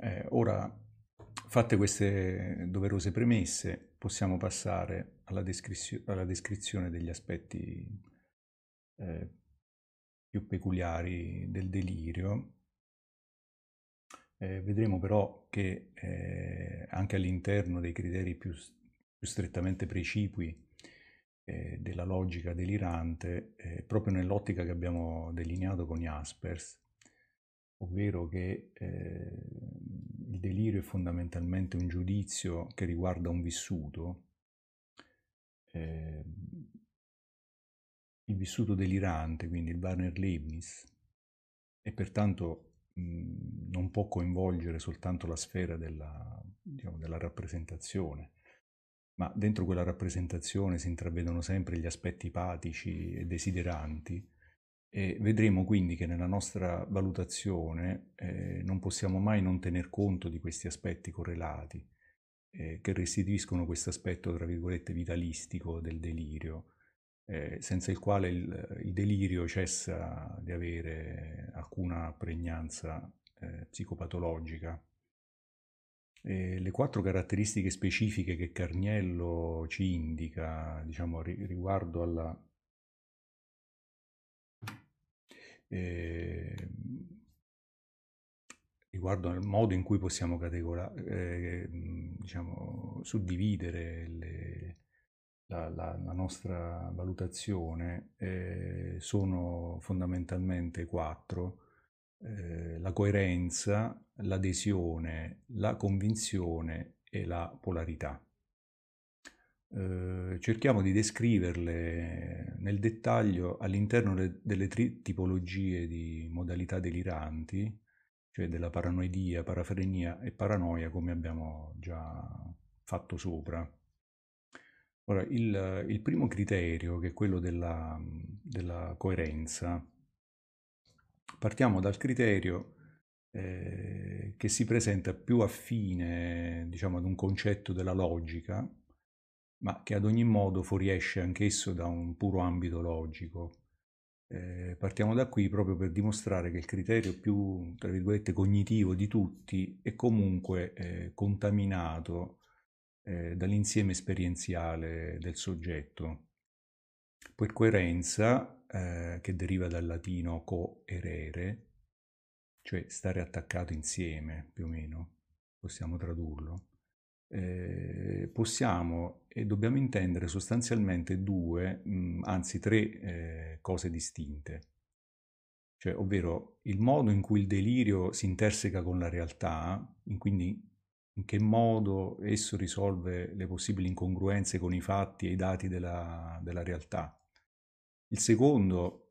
Eh, ora, fatte queste doverose premesse, possiamo passare alla, descrizio- alla descrizione degli aspetti eh, più peculiari del delirio. Eh, vedremo però che eh, anche all'interno dei criteri più, più strettamente precipui eh, della logica delirante, eh, proprio nell'ottica che abbiamo delineato con Jaspers, ovvero che eh, il delirio è fondamentalmente un giudizio che riguarda un vissuto, eh, il vissuto delirante, quindi il Warner Leibniz, e pertanto mh, non può coinvolgere soltanto la sfera della, diciamo, della rappresentazione, ma dentro quella rappresentazione si intravedono sempre gli aspetti patici e desideranti, e vedremo quindi che nella nostra valutazione eh, non possiamo mai non tener conto di questi aspetti correlati, eh, che restituiscono questo aspetto, tra virgolette, vitalistico del delirio, eh, senza il quale il, il, delirio cessa di avere alcuna pregnanza eh, psicopatologica. E le quattro caratteristiche specifiche che Carniello ci indica, diciamo, riguardo alla eh, riguardo al modo in cui possiamo eh, diciamo, suddividere le, la, la, la, nostra valutazione eh, sono fondamentalmente quattro. Eh, la coerenza, l'adesione, la convinzione e la polarità. Eh, cerchiamo di descriverle nel dettaglio all'interno de- delle tre tipologie di modalità deliranti, cioè della paranoidia, parafrenia e paranoia, come abbiamo già fatto sopra. Ora, il, il primo criterio, che è quello della, della coerenza, partiamo dal criterio eh, che si presenta più affine, diciamo, ad un concetto della logica, ma che ad ogni modo fuoriesce anch'esso da un puro ambito logico. Eh, partiamo da qui proprio per dimostrare che il criterio più, tra virgolette, cognitivo di tutti è comunque eh, contaminato eh, dall'insieme esperienziale del soggetto. Per coerenza, eh, che deriva dal latino coerere, cioè stare attaccato insieme, più o meno, possiamo tradurlo, eh, possiamo e dobbiamo intendere sostanzialmente due, mh, anzi tre eh, cose distinte. Cioè, ovvero il modo in cui il delirio si interseca con la realtà, in quindi in che modo esso risolve le possibili incongruenze con i fatti e i dati della, della realtà. Il secondo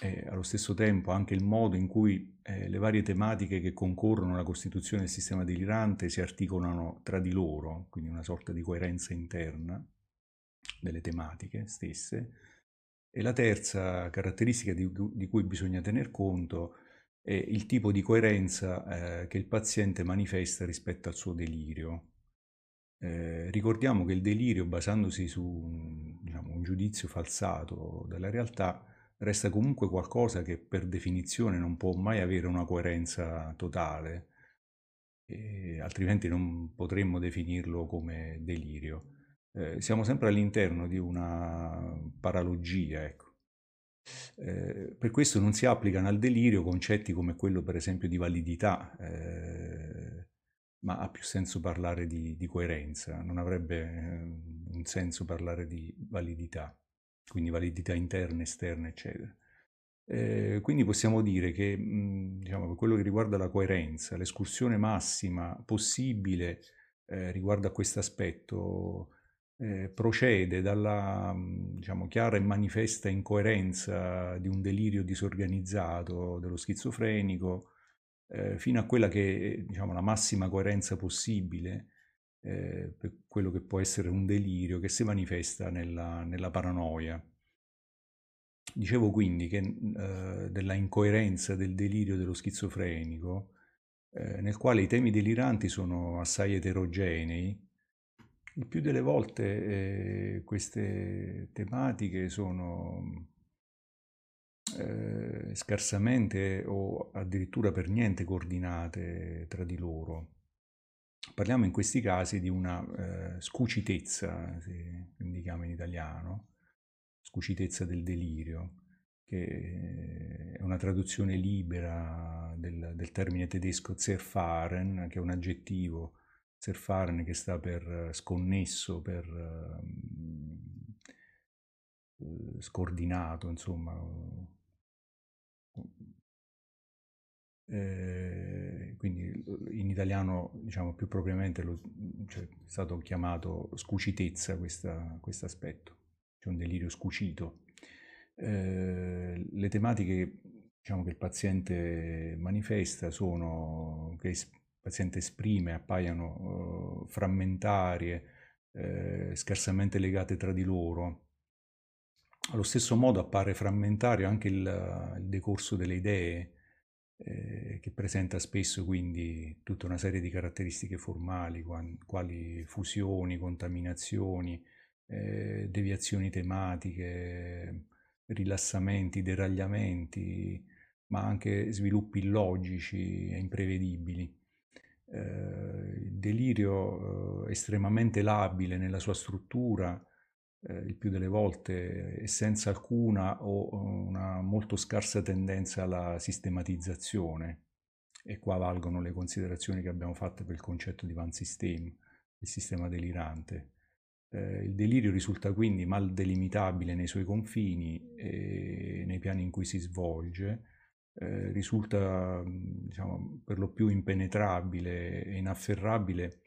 e allo stesso tempo anche il modo in cui eh, le varie tematiche che concorrono alla costituzione del sistema delirante si articolano tra di loro, quindi una sorta di coerenza interna delle tematiche stesse. E la terza caratteristica di, di cui bisogna tener conto è il tipo di coerenza eh, che il paziente manifesta rispetto al suo delirio. Eh, ricordiamo che il delirio, basandosi su diciamo, un giudizio falsato della realtà, resta comunque qualcosa che per definizione non può mai avere una coerenza totale, altrimenti non potremmo definirlo come delirio. Eh, siamo sempre all'interno di una paralogia, ecco. Eh, per questo non si applicano al delirio concetti come quello per esempio di validità, eh, ma ha più senso parlare di, di coerenza, non avrebbe eh, un senso parlare di validità quindi validità interna, esterna, eccetera. Eh, quindi possiamo dire che diciamo, per quello che riguarda la coerenza, l'escursione massima possibile eh, riguardo a questo aspetto eh, procede dalla diciamo, chiara e manifesta incoerenza di un delirio disorganizzato dello schizofrenico eh, fino a quella che è diciamo, la massima coerenza possibile eh, per quello che può essere un delirio che si manifesta nella, nella paranoia. Dicevo quindi che eh, della incoerenza del delirio dello schizofrenico, eh, nel quale i temi deliranti sono assai eterogenei, il più delle volte eh, queste tematiche sono eh, scarsamente o addirittura per niente coordinate tra di loro. Parliamo in questi casi di una eh, scucitezza, si indichiamo in italiano, scucitezza del delirio, che è una traduzione libera del, del termine tedesco zerfahren, che è un aggettivo, zerfahren che sta per sconnesso, per uh, scordinato, insomma. Eh, quindi in italiano, diciamo più propriamente, lo, cioè, è stato chiamato scucitezza questo aspetto, c'è un delirio scucito. Eh, le tematiche diciamo, che il paziente manifesta sono, che il paziente esprime, appaiono uh, frammentarie, eh, scarsamente legate tra di loro. Allo stesso modo appare frammentario anche il, il decorso delle idee, eh, che presenta spesso quindi tutta una serie di caratteristiche formali, quali fusioni, contaminazioni, eh, deviazioni tematiche, rilassamenti, deragliamenti, ma anche sviluppi illogici e imprevedibili. Eh, il delirio eh, estremamente labile nella sua struttura, eh, il più delle volte è senza alcuna o una molto scarsa tendenza alla sistematizzazione. E qua valgono le considerazioni che abbiamo fatto per il concetto di Van System, il sistema delirante. Eh, il delirio risulta quindi mal delimitabile nei suoi confini e nei piani in cui si svolge, eh, risulta diciamo, per lo più impenetrabile e inafferrabile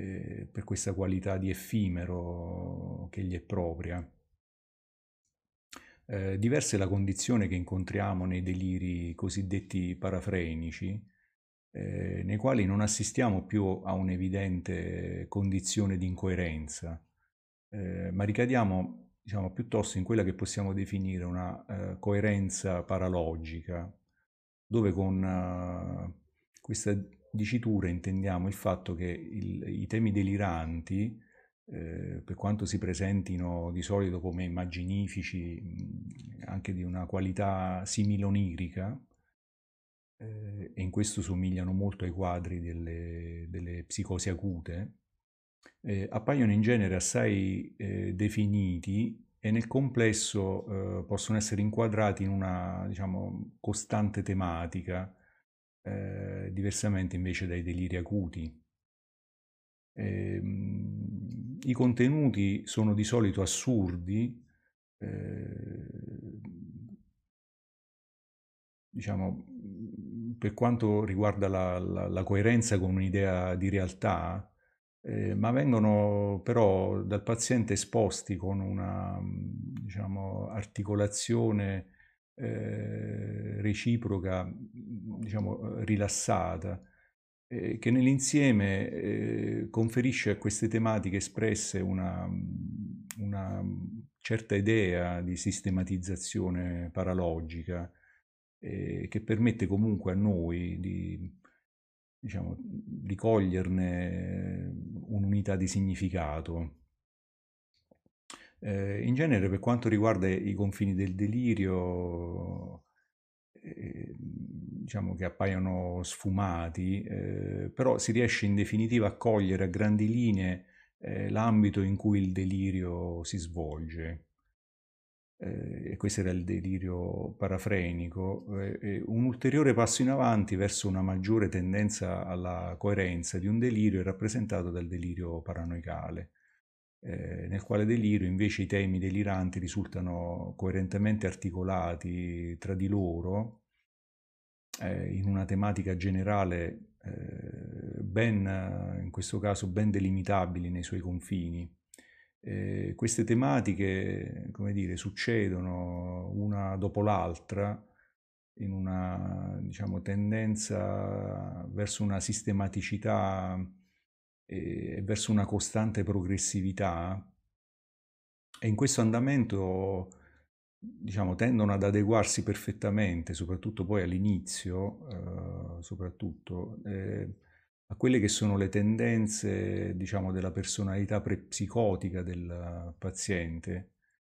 eh, per questa qualità di effimero che gli è propria. Eh, diversa è la condizione che incontriamo nei deliri cosiddetti parafrenici, eh, nei quali non assistiamo più a un'evidente condizione di incoerenza, eh, ma ricadiamo diciamo, piuttosto in quella che possiamo definire una eh, coerenza paralogica, dove con eh, questa dicitura intendiamo il fatto che il, i temi deliranti, eh, per quanto si presentino di solito come immaginifici, anche di una qualità similonirica, eh, e in questo somigliano molto ai quadri delle, delle psicosi acute, eh, appaiono in genere assai eh, definiti e nel complesso eh, possono essere inquadrati in una diciamo, costante tematica, eh, diversamente invece dai deliri acuti. Eh, I contenuti sono di solito assurdi, eh, diciamo, per quanto riguarda la, la, la coerenza con un'idea di realtà, eh, ma vengono però dal paziente esposti con una diciamo, articolazione eh, reciproca, diciamo, rilassata, eh, che nell'insieme eh, conferisce a queste tematiche espresse una, una certa idea di sistematizzazione paralogica eh, che permette comunque a noi di, diciamo, di coglierne un'unità di significato. Eh, in genere per quanto riguarda i confini del delirio, eh, diciamo che appaiono sfumati, eh, però si riesce in definitiva a cogliere a grandi linee eh, l'ambito in cui il delirio si svolge. Eh, e questo era il delirio parafrenico, eh, un ulteriore passo in avanti verso una maggiore tendenza alla coerenza di un delirio è rappresentato dal delirio paranoicale, eh, nel quale delirio invece i temi deliranti risultano coerentemente articolati tra di loro eh, in una tematica generale eh, ben, in questo caso ben delimitabili nei suoi confini. Eh, queste tematiche, come dire, succedono una dopo l'altra in una diciamo, tendenza verso una sistematicità e verso una costante progressività e in questo andamento diciamo, tendono ad adeguarsi perfettamente, soprattutto poi all'inizio, eh, soprattutto, eh, a quelle che sono le tendenze, diciamo, della personalità prepsicotica del paziente,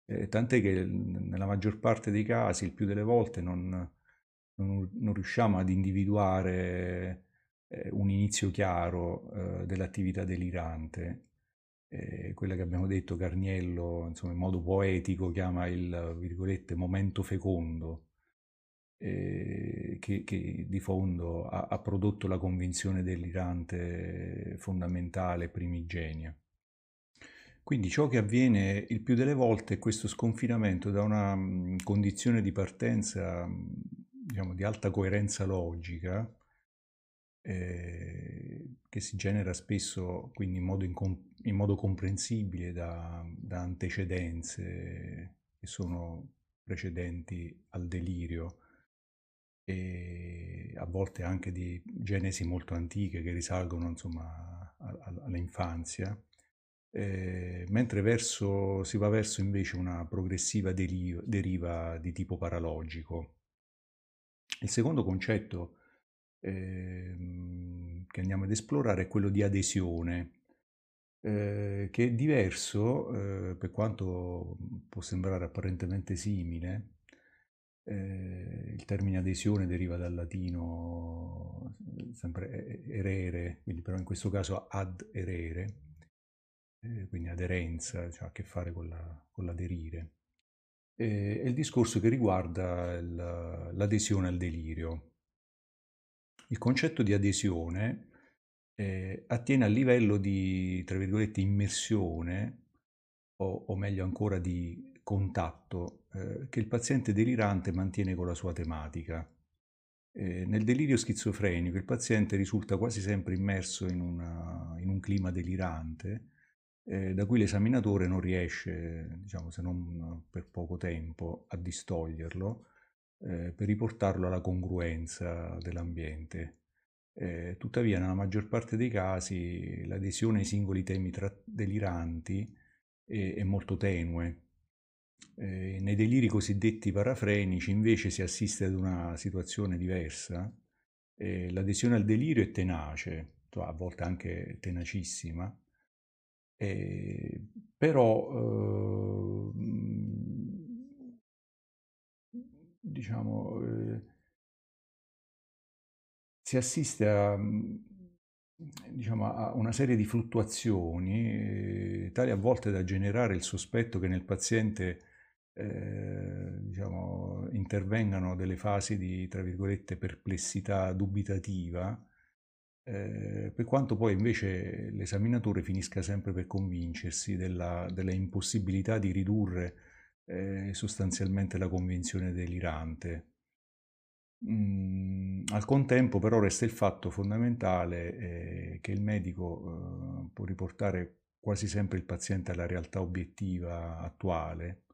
eh, tant'è che nella maggior parte dei casi, il più delle volte, non, non, non riusciamo ad individuare eh, un inizio chiaro eh, dell'attività delirante. Eh, quella che abbiamo detto Carniello, insomma, in modo poetico, chiama il, virgolette, momento fecondo, eh, che, che, di fondo ha, ha, prodotto la convinzione delirante fondamentale primigenia. Quindi ciò che avviene il più delle volte è questo sconfinamento da una mh, condizione di partenza diciamo, di alta coerenza logica eh, che si genera spesso quindi in modo, incom- in modo comprensibile da, da, antecedenze che sono precedenti al delirio e a volte anche di genesi molto antiche che risalgono insomma all'infanzia eh, mentre verso, si va verso invece una progressiva deriva, deriva di tipo paralogico. Il secondo concetto eh, che andiamo ad esplorare è quello di adesione, eh, che è diverso, eh, per quanto può sembrare apparentemente simile. Eh, il termine adesione deriva dal latino sempre erere, quindi però in questo caso ad erere, eh, quindi aderenza, cioè, a che fare con, la, con l'aderire. è il discorso che riguarda l'adesione al delirio. Il concetto di adesione eh, attiene al livello di, tra virgolette, immersione, o, o meglio ancora di contatto, eh, che il paziente delirante mantiene con la sua tematica. Eh, nel delirio schizofrenico il paziente risulta quasi sempre immerso in, una, in un clima delirante, eh, da cui l'esaminatore non riesce, diciamo, se non per poco tempo, a distoglierlo eh, per riportarlo alla congruenza dell'ambiente. Eh, tuttavia, nella maggior parte dei casi, l'adesione ai singoli temi deliranti è, è, molto tenue. Eh, nei deliri cosiddetti parafrenici, invece, si assiste ad una situazione diversa. Eh, l'adesione al delirio è tenace, a volte anche tenacissima, eh, però diciamo, eh, si assiste a, mm, diciamo, a, una serie di fluttuazioni, eh, tali a volte da generare il sospetto che nel paziente eh, diciamo, intervengano delle fasi di, tra virgolette, perplessità dubitativa, eh, per quanto poi invece l'esaminatore finisca sempre per convincersi della, della impossibilità di ridurre eh, sostanzialmente la convinzione delirante. Mm, al contempo però resta il fatto fondamentale eh, che il medico eh, può riportare quasi sempre il paziente alla realtà obiettiva attuale,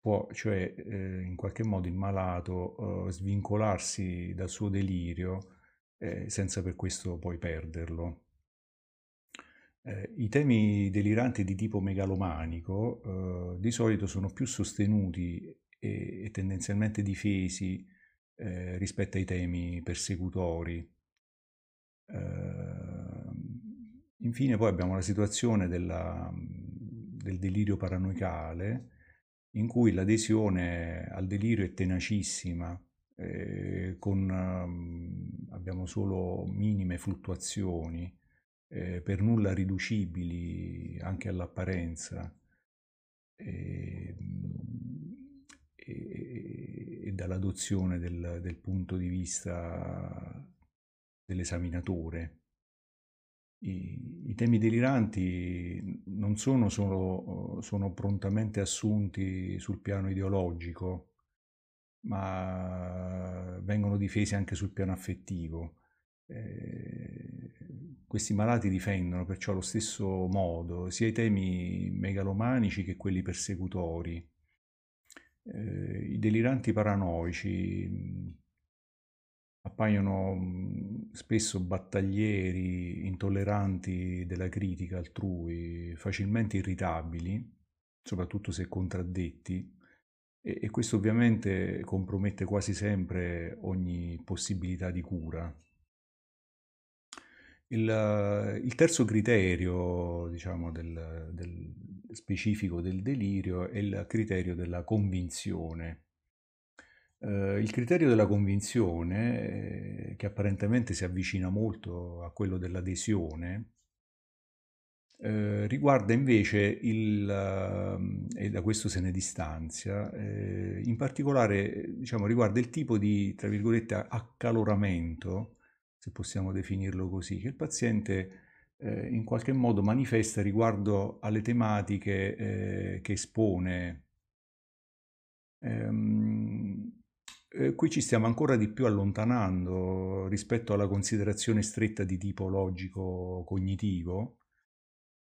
può cioè eh, in qualche modo il malato eh, svincolarsi dal suo delirio eh, senza per questo poi perderlo. Eh, I temi deliranti di tipo megalomanico eh, di solito sono più sostenuti e, e tendenzialmente difesi eh, rispetto ai temi persecutori. Ehm, infine poi abbiamo la situazione della, del delirio paranoicale in cui l'adesione al delirio è tenacissima, eh, con, um, abbiamo solo minime fluttuazioni eh, per nulla riducibili anche all'apparenza e, e, e dall'adozione del, del, punto di vista dell'esaminatore. I, I, temi deliranti non sono solo sono prontamente assunti sul piano ideologico, ma vengono difesi anche sul piano affettivo. Eh, questi malati difendono perciò allo stesso modo sia i temi megalomanici che quelli persecutori. Eh, I deliranti paranoici mh, appaiono mh, spesso battaglieri, intolleranti della critica altrui, facilmente irritabili, soprattutto se contraddetti, e, e questo ovviamente compromette quasi sempre ogni possibilità di cura. Il, il terzo criterio, diciamo, del, del, specifico del delirio è il criterio della convinzione. Eh, il criterio della convinzione, eh, che apparentemente si avvicina molto a quello dell'adesione, eh, riguarda invece il, ehm, e da questo se ne distanzia, eh, in particolare diciamo, riguarda il tipo di, tra virgolette, accaloramento, se possiamo definirlo così, che il paziente eh, in qualche modo manifesta riguardo alle tematiche eh, che espone. Ehm, eh, qui ci stiamo ancora di più allontanando rispetto alla considerazione stretta di tipo logico-cognitivo,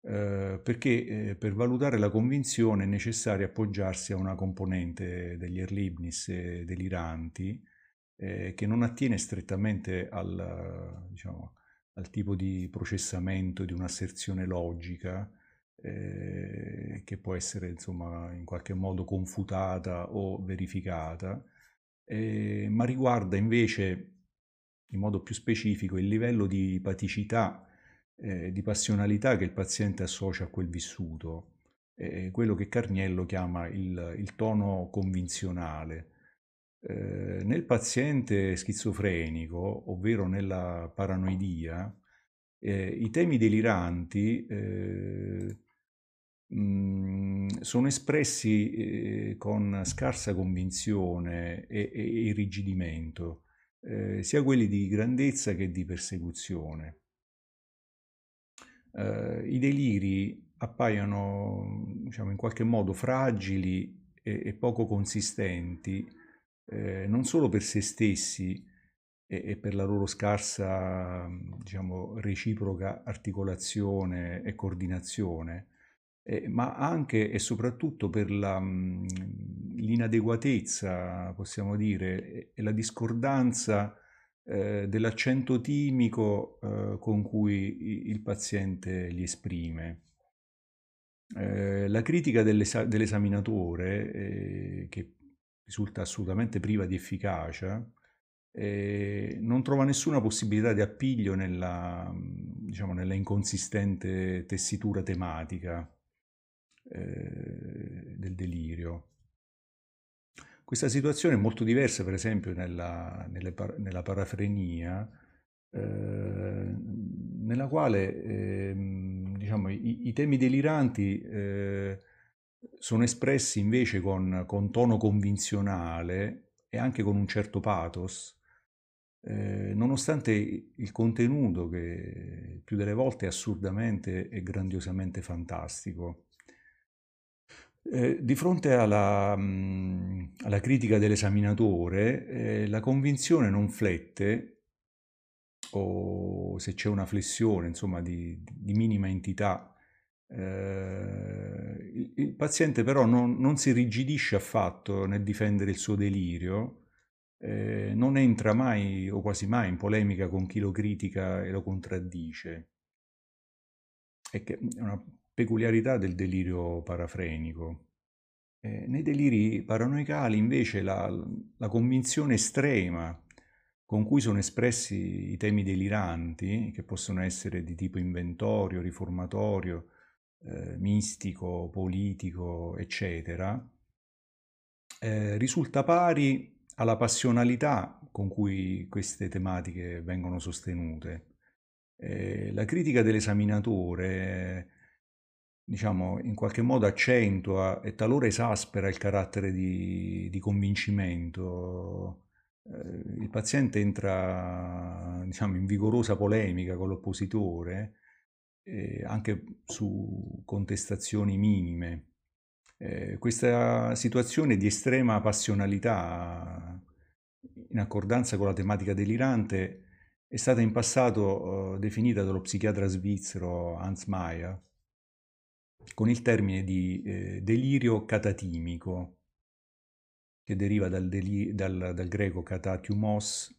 eh, perché eh, per valutare la convinzione è necessario appoggiarsi a una componente degli Erlibnis deliranti eh, che non attiene strettamente al, diciamo, al tipo di processamento di un'asserzione logica eh, che può essere insomma in qualche modo confutata o verificata, eh, ma riguarda invece in modo più specifico il livello di paticità, eh, di passionalità che il paziente associa a quel vissuto, quello che Carniello chiama il, il tono convinzionale. Eh, nel paziente schizofrenico, ovvero nella paranoidia, eh, i temi deliranti eh, mh, mm, sono espressi eh, con scarsa convinzione e, e irrigidimento, eh, sia quelli di grandezza che di persecuzione. I deliri appaiono diciamo, in qualche modo fragili e, e poco consistenti eh, non solo per se stessi e, e per la loro scarsa, diciamo, reciproca articolazione e coordinazione, eh, ma anche e soprattutto per la, l'inadeguatezza, possiamo dire, e la discordanza eh, dell'accento timico eh, con cui il paziente li esprime. Eh, la critica dell'esa- dell'esaminatore, eh, che risulta assolutamente priva di efficacia, eh, non trova nessuna possibilità di appiglio nella, diciamo, nella inconsistente tessitura tematica eh, del delirio. Questa situazione è molto diversa, per esempio, nella, nella parafrenia, eh, nella quale ehm, diciamo, i, i, temi deliranti eh, sono espressi invece con, con tono convinzionale e anche con un certo pathos, eh, nonostante il contenuto che più delle volte è assurdamente e grandiosamente fantastico. Eh, di fronte alla, mh, alla critica dell'esaminatore, eh, la convinzione non flette, o se c'è una flessione, insomma, di, di minima entità eh, il, paziente però non, non, si rigidisce affatto nel difendere il suo delirio, eh, non entra mai o quasi mai in polemica con chi lo critica e lo contraddice. È, è una peculiarità del delirio parafrenico. Eh, nei deliri paranoicali invece la, la convinzione estrema con cui sono espressi i temi deliranti, che possono essere di tipo inventorio, riformatorio, eh, mistico, politico, eccetera, eh, risulta pari alla passionalità con cui queste tematiche vengono sostenute. Eh, la critica dell'esaminatore, diciamo, in qualche modo accentua e talora esaspera il carattere di, di convincimento. Eh, il paziente entra, diciamo, in vigorosa polemica con l'oppositore eh, anche su contestazioni minime. Eh, questa situazione di estrema passionalità, in accordanza con la tematica delirante, è stata in passato eh, definita dallo psichiatra svizzero Hans Mayer con il termine di eh, delirio catatimico, che deriva dal, deli- dal, dal greco katatiumos,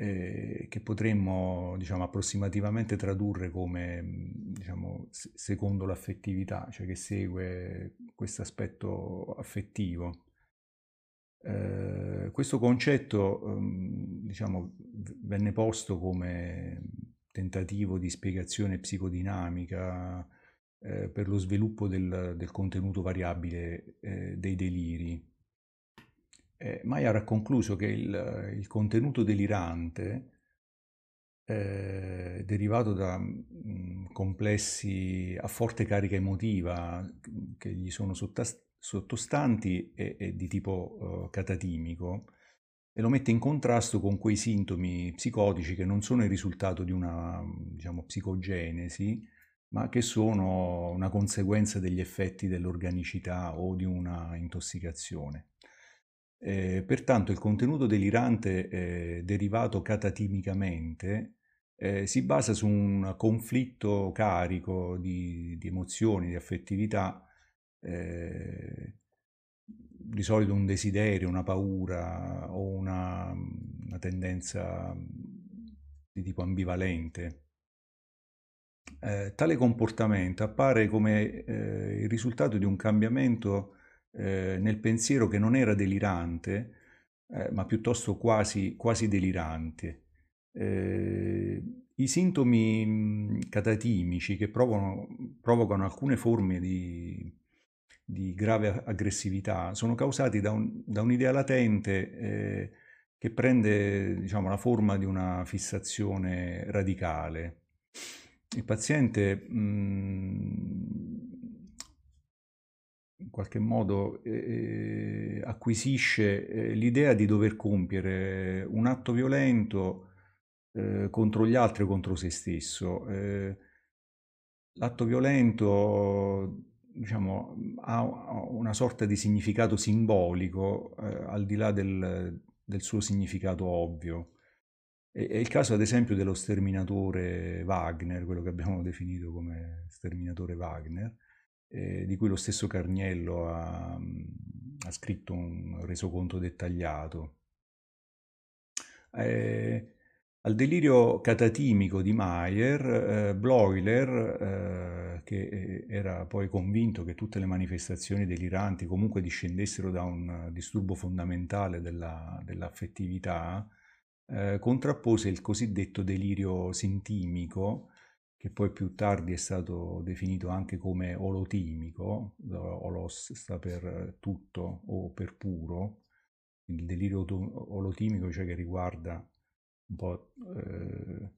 eh, che potremmo diciamo, approssimativamente tradurre come diciamo, secondo l'affettività, cioè che segue questo aspetto affettivo. Eh, questo concetto ehm, diciamo, venne posto come tentativo di spiegazione psicodinamica eh, per lo sviluppo del, del contenuto variabile eh, dei deliri. Eh, Mayer ha concluso che il, il contenuto delirante eh, derivato da mh, mm, complessi a forte carica emotiva che gli sono sottostanti e, di tipo uh, catatimico e lo mette in contrasto con quei sintomi psicotici che non sono il risultato di una diciamo, psicogenesi, ma che sono una conseguenza degli effetti dell'organicità o di una intossicazione. Eh, pertanto il contenuto delirante eh, derivato catatimicamente eh, si basa su un conflitto carico di, di emozioni, di affettività, eh, di solito un desiderio, una paura o una, una tendenza di tipo ambivalente. Eh, tale comportamento appare come eh, il risultato di un cambiamento eh, nel pensiero che non era delirante, eh, ma piuttosto quasi, quasi delirante. Eh, I sintomi catatimici che provocano, provocano alcune forme di, di, grave aggressività sono causati da, un, da un'idea latente eh, che prende diciamo, la forma di una fissazione radicale. Il paziente mh, in qualche modo eh, acquisisce eh, l'idea di dover compiere un atto violento eh, contro gli altri contro se stesso. Eh, l'atto violento diciamo, ha una sorta di significato simbolico eh, al di là del, del, suo significato ovvio. È il caso ad esempio dello sterminatore Wagner, quello che abbiamo definito come sterminatore Wagner, eh, di cui lo stesso Carniello ha, ha scritto un resoconto dettagliato. Eh, al delirio catatimico di Mayer, eh, Bloiler, eh, che eh, era poi convinto che tutte le manifestazioni deliranti comunque discendessero da un disturbo fondamentale della, dell'affettività, eh, contrappose il cosiddetto delirio sintimico, che poi più tardi è stato definito anche come olotimico, olos sta per tutto o per puro, il delirio olotimico cioè che riguarda un po' eh,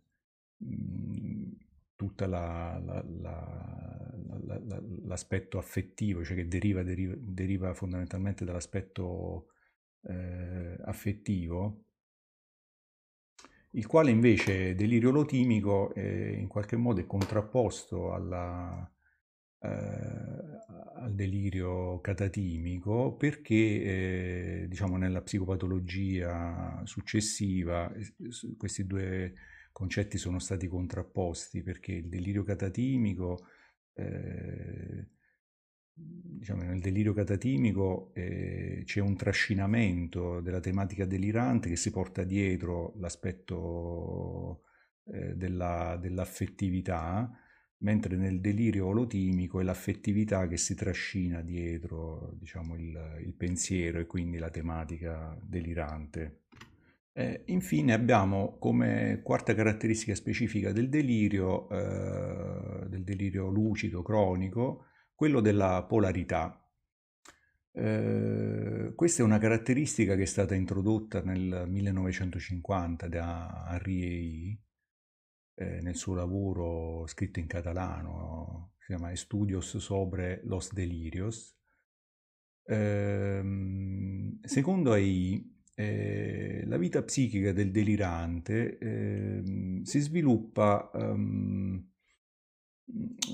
tutto la, la, la, l'aspetto affettivo, cioè che deriva, deriva, deriva fondamentalmente dall'aspetto eh, affettivo, il quale invece delirio lotimico è, in qualche modo è contrapposto alla, eh, al delirio catatimico perché eh, diciamo nella psicopatologia successiva questi due concetti sono stati contrapposti perché il delirio catatimico eh, diciamo, nel delirio catatimico eh, c'è un trascinamento della tematica delirante che si porta dietro l'aspetto eh, della, dell'affettività, mentre nel delirio olotimico è l'affettività che si trascina dietro diciamo, il, il pensiero e quindi la tematica delirante. Eh, infine abbiamo come quarta caratteristica specifica del delirio, eh, del delirio lucido cronico, quello della polarità. Eh, questa è una caratteristica che è stata introdotta nel 1950 da Henri eh, nel suo lavoro scritto in catalano, si chiama Estudios sobre los delirios. Eh, secondo eh, la vita psichica del delirante ehm, si sviluppa um,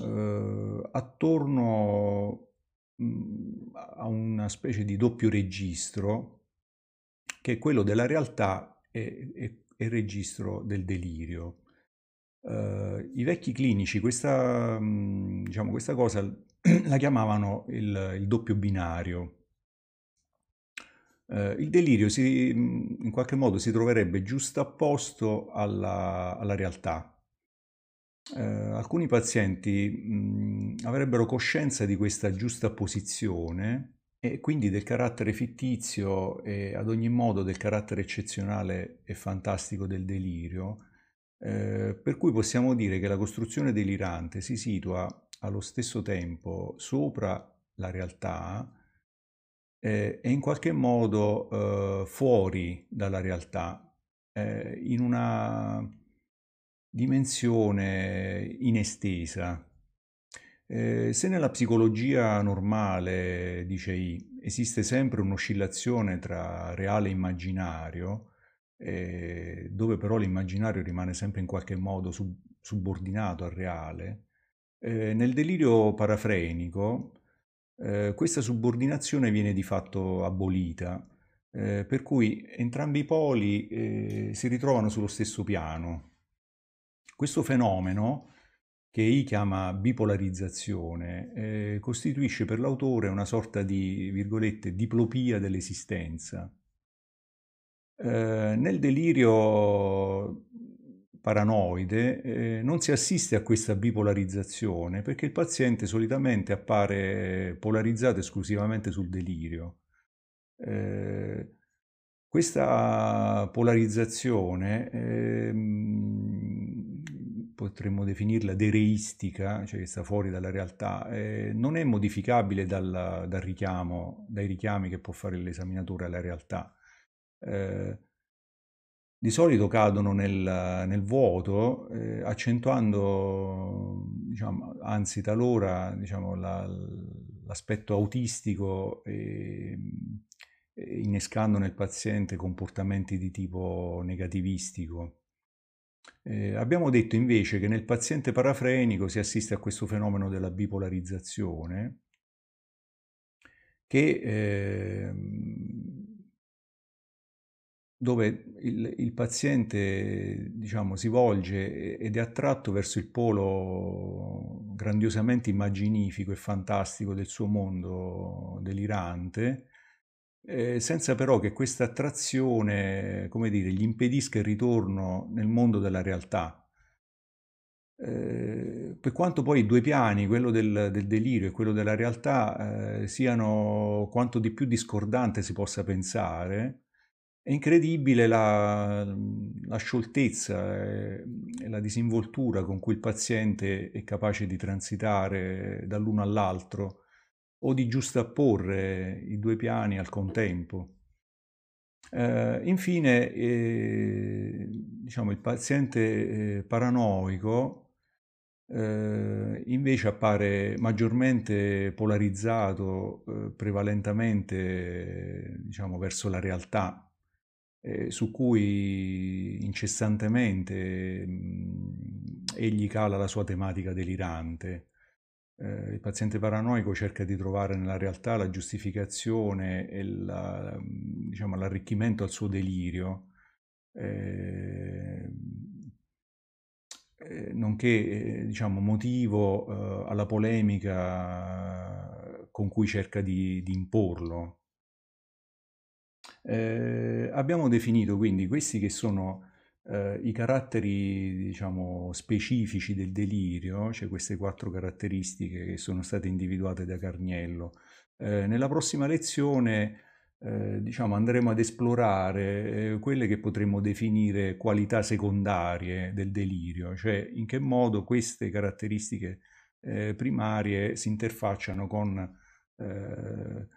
eh, attorno mh, a una specie di doppio registro che è quello della realtà e, e, e il registro del delirio. Uh, I vecchi clinici questa, mh, diciamo, questa cosa la chiamavano il, il doppio binario. Uh, il delirio si, in qualche modo si troverebbe giustapposto alla, alla realtà, eh, alcuni pazienti mh, avrebbero coscienza di questa giusta posizione e quindi del carattere fittizio e ad ogni modo del carattere eccezionale e fantastico del delirio, eh, per cui possiamo dire che la costruzione delirante si situa allo stesso tempo sopra la realtà eh, e in qualche modo eh, fuori dalla realtà, eh, in una dimensione inestesa. Eh, se nella psicologia normale, dice I, esiste sempre un'oscillazione tra reale e immaginario, eh, dove però l'immaginario rimane sempre in qualche modo sub- subordinato al reale, eh, nel delirio parafrenico eh, questa subordinazione viene di fatto abolita, eh, per cui entrambi i poli eh, si ritrovano sullo stesso piano. Questo fenomeno, che I chiama bipolarizzazione, eh, costituisce per l'autore una sorta di, virgolette, diplopia dell'esistenza. Eh, nel delirio paranoide eh, non si assiste a questa bipolarizzazione perché il paziente solitamente appare polarizzato esclusivamente sul delirio. Eh, questa polarizzazione eh, potremmo definirla dereistica, cioè che sta fuori dalla realtà, eh, non è modificabile dal, dal, richiamo, dai richiami che può fare l'esaminatore alla realtà. Eh, di solito cadono nel, nel vuoto, eh, accentuando, diciamo, anzi talora, diciamo, la, l'aspetto autistico e, e innescando nel paziente comportamenti di tipo negativistico. Eh, abbiamo detto invece che nel paziente parafrenico si assiste a questo fenomeno della bipolarizzazione che eh, dove il, il paziente diciamo, si volge ed è attratto verso il polo grandiosamente immaginifico e fantastico del suo mondo delirante, eh, senza però che questa attrazione, come dire, gli impedisca il ritorno nel mondo della realtà. Eh, per quanto poi i due piani, quello del, del delirio e quello della realtà, eh, siano quanto di più discordante si possa pensare, è incredibile la, la scioltezza e la disinvoltura con cui il paziente è capace di transitare dall'uno all'altro o di giustapporre i due piani al contempo. Eh, infine, eh, diciamo, il paziente eh, paranoico eh, invece appare maggiormente polarizzato, eh, prevalentemente diciamo, verso la realtà eh, su cui incessantemente mh, mm, egli cala la sua tematica delirante. Eh, il paziente paranoico cerca di trovare nella realtà la giustificazione e la, diciamo, l'arricchimento al suo delirio, eh, eh nonché diciamo, motivo eh, alla polemica con cui cerca di, di imporlo. Eh, abbiamo definito quindi questi che sono eh, i caratteri, diciamo, specifici del delirio, cioè queste quattro caratteristiche che sono state individuate da Carniello. Eh, nella prossima lezione eh, diciamo, andremo ad esplorare eh, quelle che potremmo definire qualità secondarie del delirio, cioè in che modo queste caratteristiche eh, primarie si interfacciano con eh,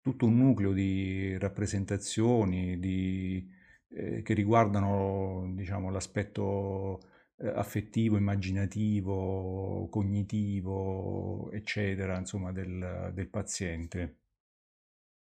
tutto un nucleo di rappresentazioni di, eh, che riguardano diciamo, l'aspetto eh, affettivo, immaginativo, cognitivo, eccetera, insomma, del, del paziente.